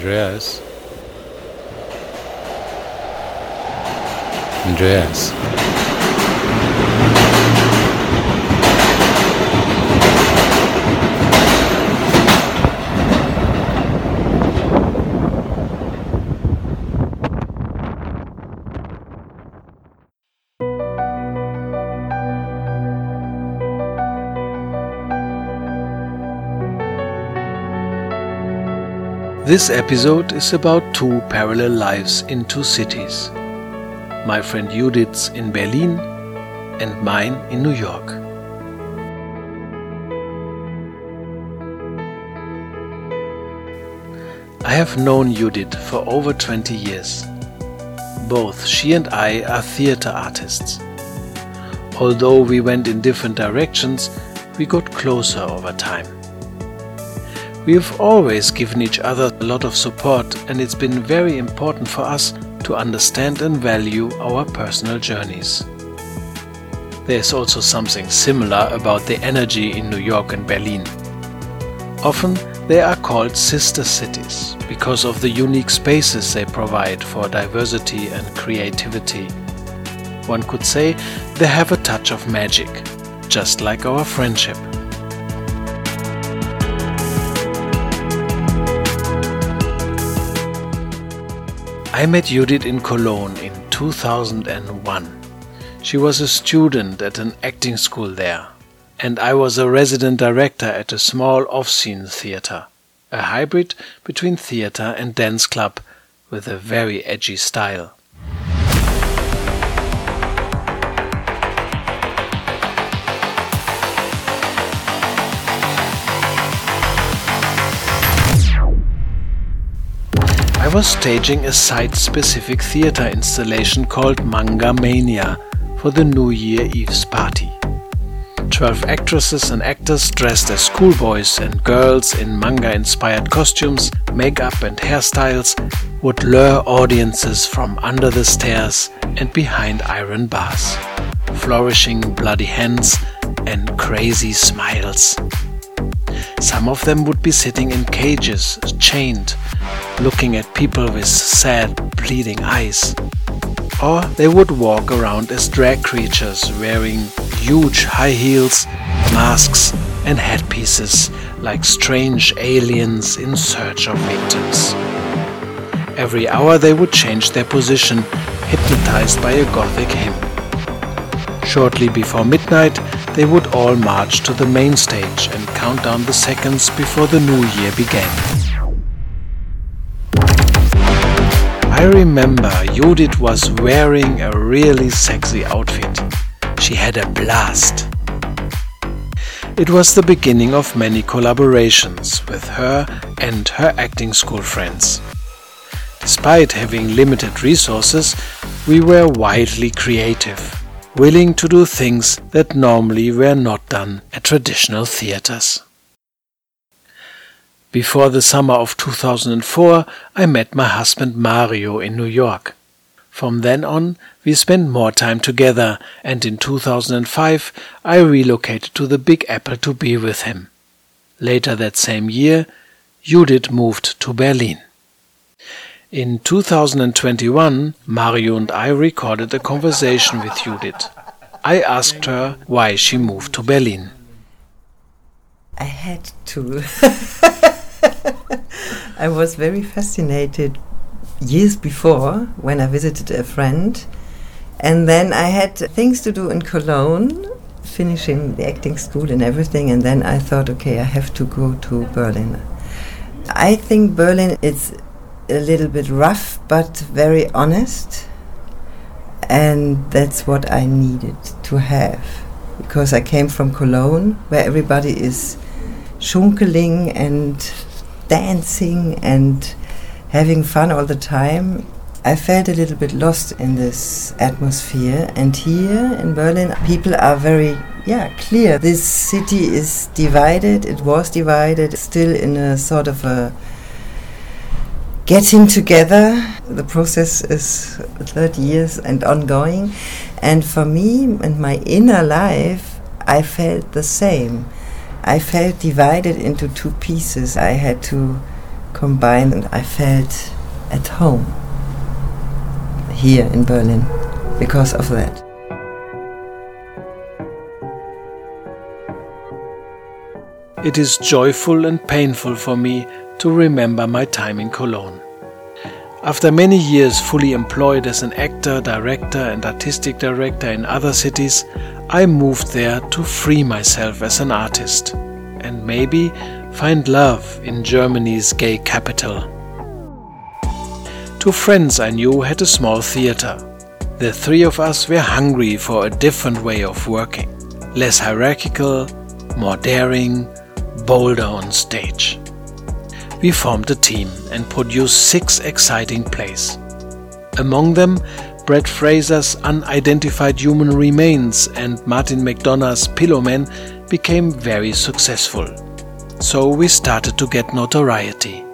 Andreas? Andreas? This episode is about two parallel lives in two cities. My friend Judith's in Berlin and mine in New York. I have known Judith for over 20 years. Both she and I are theater artists. Although we went in different directions, we got closer over time. We have always given each other a lot of support, and it's been very important for us to understand and value our personal journeys. There's also something similar about the energy in New York and Berlin. Often they are called sister cities because of the unique spaces they provide for diversity and creativity. One could say they have a touch of magic, just like our friendship. I met Judith in Cologne in 2001. She was a student at an acting school there, and I was a resident director at a small off scene theater, a hybrid between theater and dance club with a very edgy style. Was staging a site specific theater installation called Manga Mania for the New Year Eve's party. Twelve actresses and actors dressed as schoolboys and girls in manga inspired costumes, makeup, and hairstyles would lure audiences from under the stairs and behind iron bars, flourishing bloody hands and crazy smiles. Some of them would be sitting in cages, chained, looking at people with sad, bleeding eyes. Or they would walk around as drag creatures wearing huge high heels, masks, and headpieces like strange aliens in search of victims. Every hour they would change their position, hypnotized by a gothic hymn. Shortly before midnight, they would all march to the main stage and count down the seconds before the new year began. I remember Judith was wearing a really sexy outfit. She had a blast. It was the beginning of many collaborations with her and her acting school friends. Despite having limited resources, we were wildly creative, willing to do things that normally were not done at traditional theaters. Before the summer of 2004, I met my husband Mario in New York. From then on, we spent more time together, and in 2005, I relocated to the Big Apple to be with him. Later that same year, Judith moved to Berlin. In 2021, Mario and I recorded a conversation with Judith. I asked her why she moved to Berlin. I had to. I was very fascinated years before when I visited a friend, and then I had things to do in Cologne, finishing the acting school and everything, and then I thought, okay, I have to go to Berlin. I think Berlin is a little bit rough, but very honest, and that's what I needed to have because I came from Cologne, where everybody is schunkeling and dancing and having fun all the time. I felt a little bit lost in this atmosphere, and here in Berlin, people are very, yeah, clear. This city is divided, it was divided, still in a sort of a getting together. The process is 30 years and ongoing, and for me and my inner life, I felt the same. I felt divided into two pieces. I had to combine, and I felt at home here in Berlin because of that. It is joyful and painful for me to remember my time in Cologne. After many years fully employed as an actor, director, and artistic director in other cities, I moved there to free myself as an artist and maybe find love in Germany's gay capital. Two friends I knew had a small theater. The three of us were hungry for a different way of working, less hierarchical, more daring, bolder on stage. We formed a team and produced six exciting plays. Among them, Brad Fraser's Unidentified Human Remains and Martin McDonagh's Pillowman became very successful. So we started to get notoriety.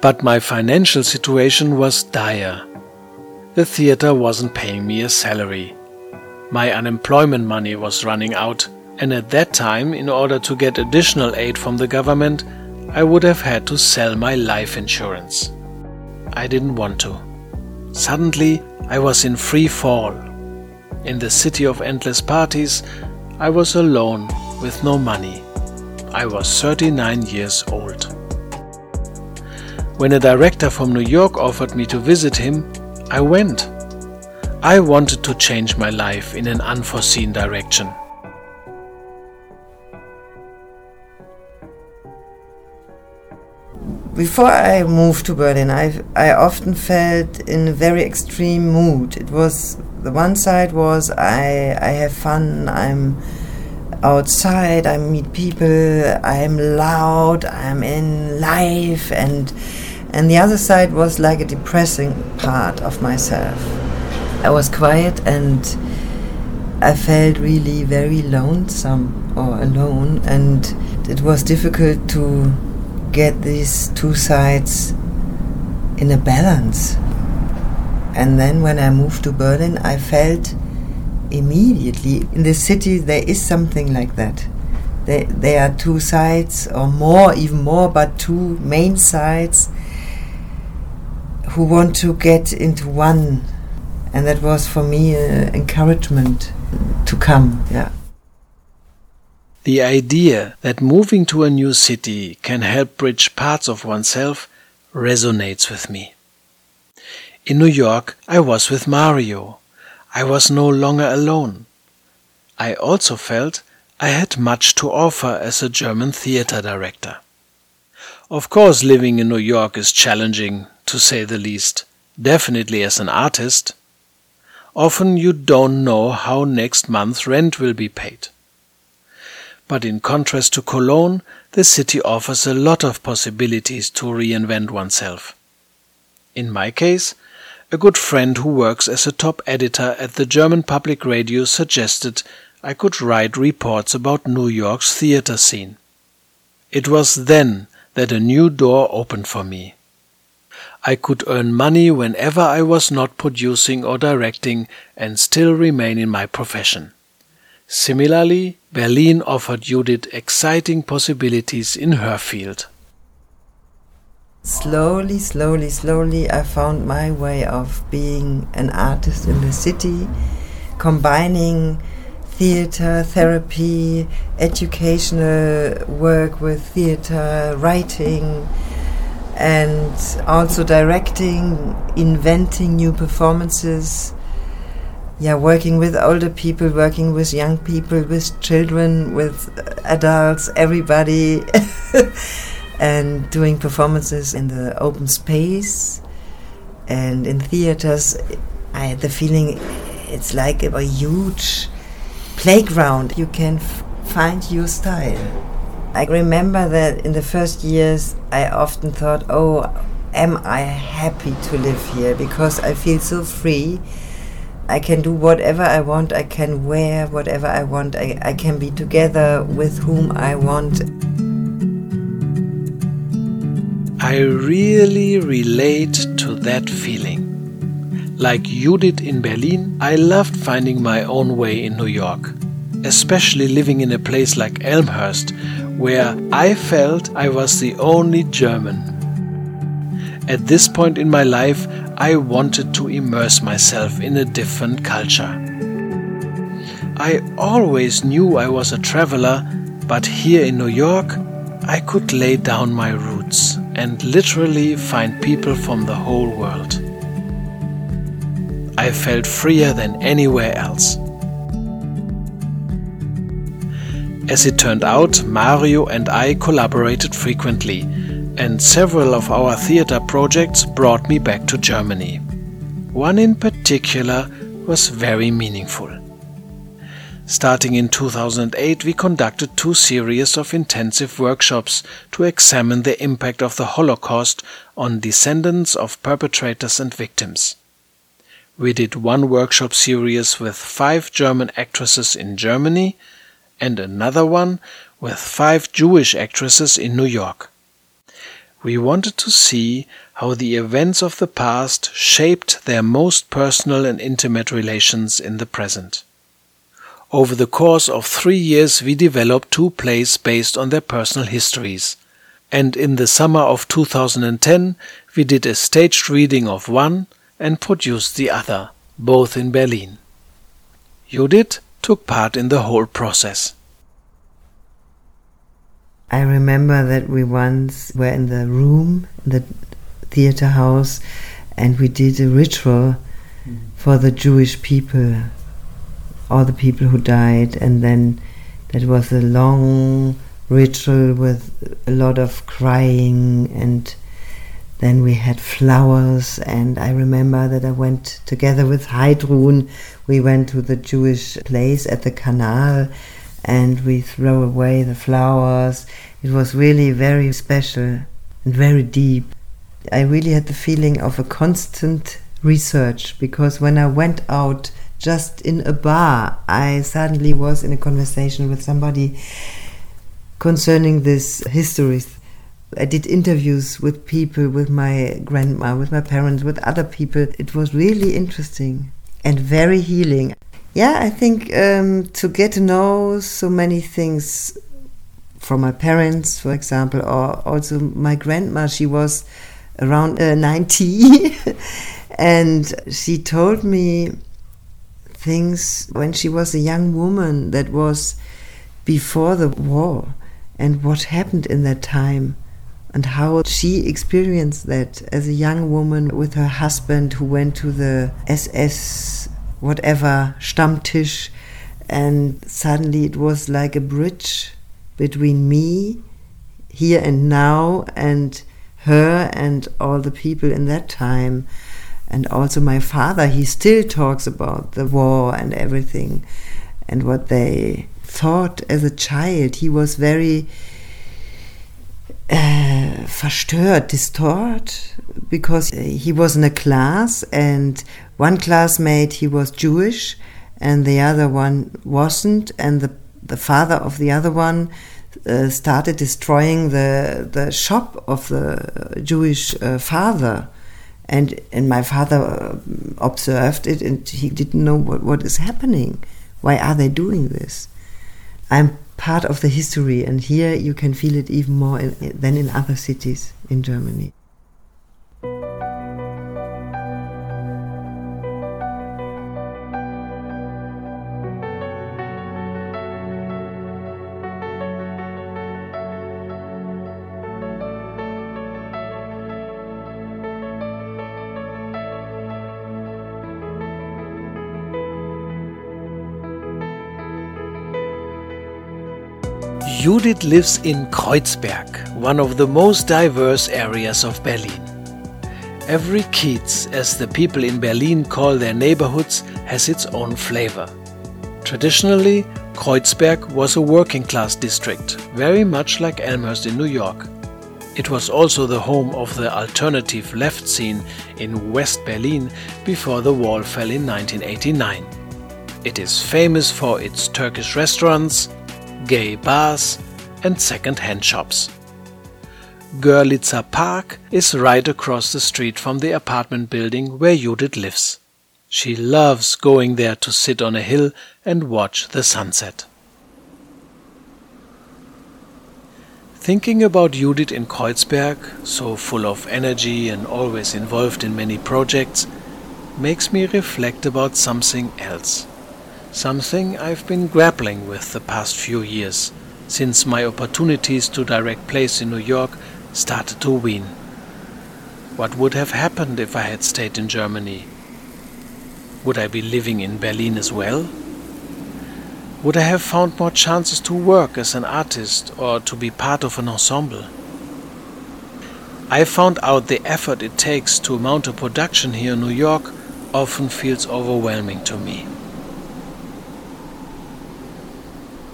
But my financial situation was dire. The theater wasn't paying me a salary. My unemployment money was running out and at that time, in order to get additional aid from the government, I would have had to sell my life insurance. I didn't want to. Suddenly, I was in free fall. In the city of endless parties, I was alone with no money. I was 39 years old. When a director from New York offered me to visit him, I went. I wanted to change my life in an unforeseen direction. Before I moved to Berlin, I, I often felt in a very extreme mood. It was the one side was I I have fun. I'm outside. I meet people. I'm loud. I'm in life, and and the other side was like a depressing part of myself. I was quiet and I felt really very lonesome or alone, and it was difficult to get these two sides in a balance. And then when I moved to Berlin, I felt immediately in the city there is something like that. There, there are two sides, or more, even more, but two main sides who want to get into one. And that was for me an encouragement to come. Yeah. The idea that moving to a new city can help bridge parts of oneself resonates with me. In New York, I was with Mario. I was no longer alone. I also felt I had much to offer as a German theater director. Of course, living in New York is challenging, to say the least, definitely as an artist. Often you don't know how next month's rent will be paid. But in contrast to Cologne, the city offers a lot of possibilities to reinvent oneself. In my case, a good friend who works as a top editor at the German public radio suggested I could write reports about New York's theater scene. It was then that a new door opened for me. I could earn money whenever I was not producing or directing and still remain in my profession. Similarly, Berlin offered Judith exciting possibilities in her field. Slowly, slowly, slowly, I found my way of being an artist in the city, combining theater, therapy, educational work with theater, writing, and also directing, inventing new performances yeah, working with older people, working with young people, with children, with adults, everybody, and doing performances in the open space and in theaters. I had the feeling it's like a huge playground. You can find your style. I remember that in the first years, I often thought, oh, am I happy to live here? Because I feel so free I can do whatever I want, I can wear whatever I want, I, I can be together with whom I want. I really relate to that feeling. Like you did in Berlin, I loved finding my own way in New York, especially living in a place like Elmhurst, where I felt I was the only German. At this point in my life, I wanted to immerse myself in a different culture. I always knew I was a traveler, but here in New York, I could lay down my roots and literally find people from the whole world. I felt freer than anywhere else. As it turned out, Mario and I collaborated frequently, and several of our theater projects brought me back to Germany. One in particular was very meaningful. Starting in 2008, we conducted two series of intensive workshops to examine the impact of the Holocaust on descendants of perpetrators and victims. We did one workshop series with five German actresses in Germany and another one with five Jewish actresses in New York. We wanted to see how the events of the past shaped their most personal and intimate relations in the present. Over the course of three years, we developed two plays based on their personal histories. And in the summer of 2010, we did a staged reading of one and produced the other, both in Berlin. Judith took part in the whole process. I remember that we once were in the room, the theater house, and we did a ritual mm. for the Jewish people all the people who died, and then that was a long ritual with a lot of crying and then we had flowers and I remember that I went together with Heidrun we went to the Jewish place at the canal and we throw away the flowers it was really very special and very deep I really had the feeling of a constant research because when I went out just in a bar, I suddenly was in a conversation with somebody concerning this history. I did interviews with people, with my grandma, with my parents, with other people. It was really interesting and very healing. Yeah, I think um, to get to know so many things from my parents, for example, or also my grandma, she was around uh, 90 and she told me things when she was a young woman that was before the war and what happened in that time and how she experienced that as a young woman with her husband who went to the SS whatever Stammtisch and suddenly it was like a bridge between me here and now and her and all the people in that time. And also my father he still talks about the war and everything and what they thought as a child. He was very uh, verstört, distort, because he was in a class and one classmate he was Jewish and the other one wasn't, and the the father of the other one uh, started destroying the the shop of the Jewish uh, father. And and my father uh, observed it and he didn't know what, what is happening. Why are they doing this? I'm part of the history and here you can feel it even more in, than in other cities in germany Judith lives in Kreuzberg, one of the most diverse areas of Berlin. Every Kiez, as the people in Berlin call their neighborhoods, has its own flavor. Traditionally, Kreuzberg was a working class district, very much like Elmhurst in New York. It was also the home of the alternative left scene in West Berlin before the wall fell in 1989. It is famous for its Turkish restaurants, gay bars, and second-hand shops. Görlitzer Park is right across the street from the apartment building where Judith lives. She loves going there to sit on a hill and watch the sunset. Thinking about Judith in Kreuzberg, so full of energy and always involved in many projects, makes me reflect about something else. Something I've been grappling with the past few years, since my opportunities to direct plays in New York started to wane. What would have happened if I had stayed in Germany? Would I be living in Berlin as well? Would I have found more chances to work as an artist or to be part of an ensemble? I found out the effort it takes to mount a production here in New York often feels overwhelming to me.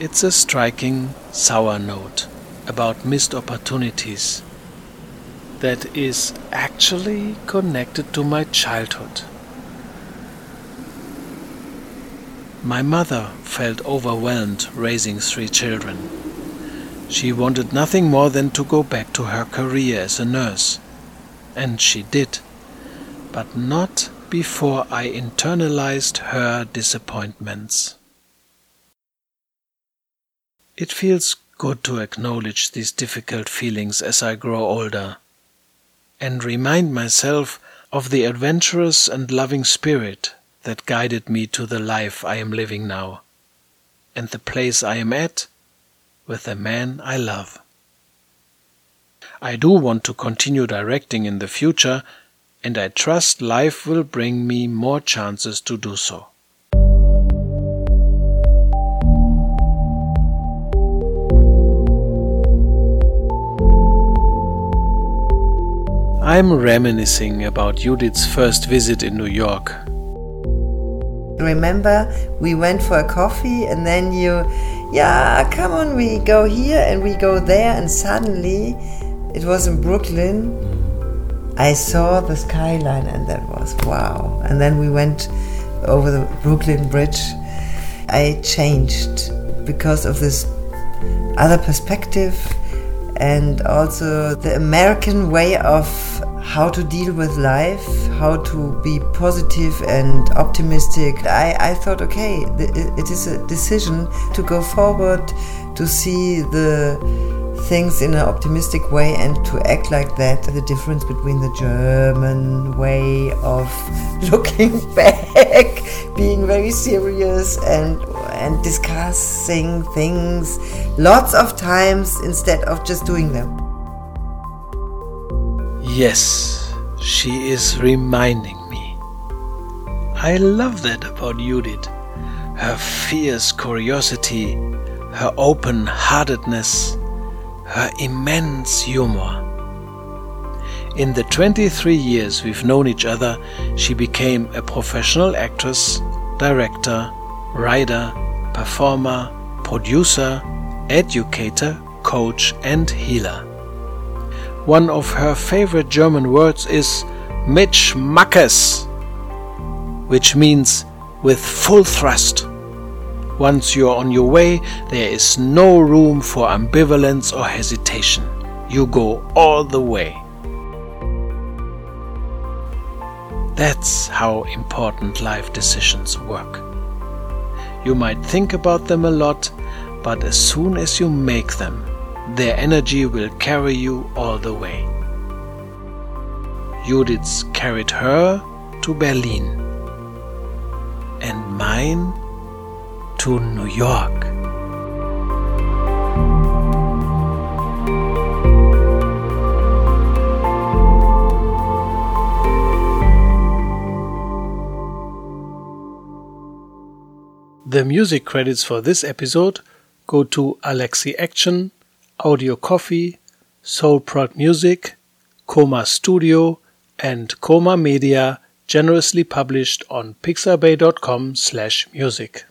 It's a striking, sour note about missed opportunities that is actually connected to my childhood. My mother felt overwhelmed raising three children. She wanted nothing more than to go back to her career as a nurse. And she did, but not before I internalized her disappointments. It feels good to acknowledge these difficult feelings as I grow older and remind myself of the adventurous and loving spirit that guided me to the life I am living now and the place I am at with the man I love. I do want to continue directing in the future, and I trust life will bring me more chances to do so. I'm reminiscing about Judith's first visit in New York. Remember, we went for a coffee and then you, yeah, come on, we go here and we go there, and suddenly it was in Brooklyn. I saw the skyline and that was wow. And then we went over the Brooklyn Bridge. I changed because of this other perspective and also the American way of how to deal with life, how to be positive and optimistic. I, I thought, okay, it is a decision to go forward, to see the things in an optimistic way and to act like that. The difference between the German way of looking back, being very serious and and discussing things lots of times instead of just doing them. Yes, she is reminding me. I love that about Judith. Her fierce curiosity, her open heartedness, her immense humor. In the 23 years we've known each other, she became a professional actress, director, writer, performer, producer, educator, coach, and healer. One of her favorite German words is mit Schmackes, which means with full thrust. Once you're on your way, there is no room for ambivalence or hesitation. You go all the way. That's how important life decisions work. You might think about them a lot, but as soon as you make them, their energy will carry you all the way. Judith's carried her to Berlin, and mine to New York. The music credits for this episode go to Alexi Action, Audio Coffee, Soul Prod Music, Coma Studio, and Coma Media, generously published on pixabay.com/music.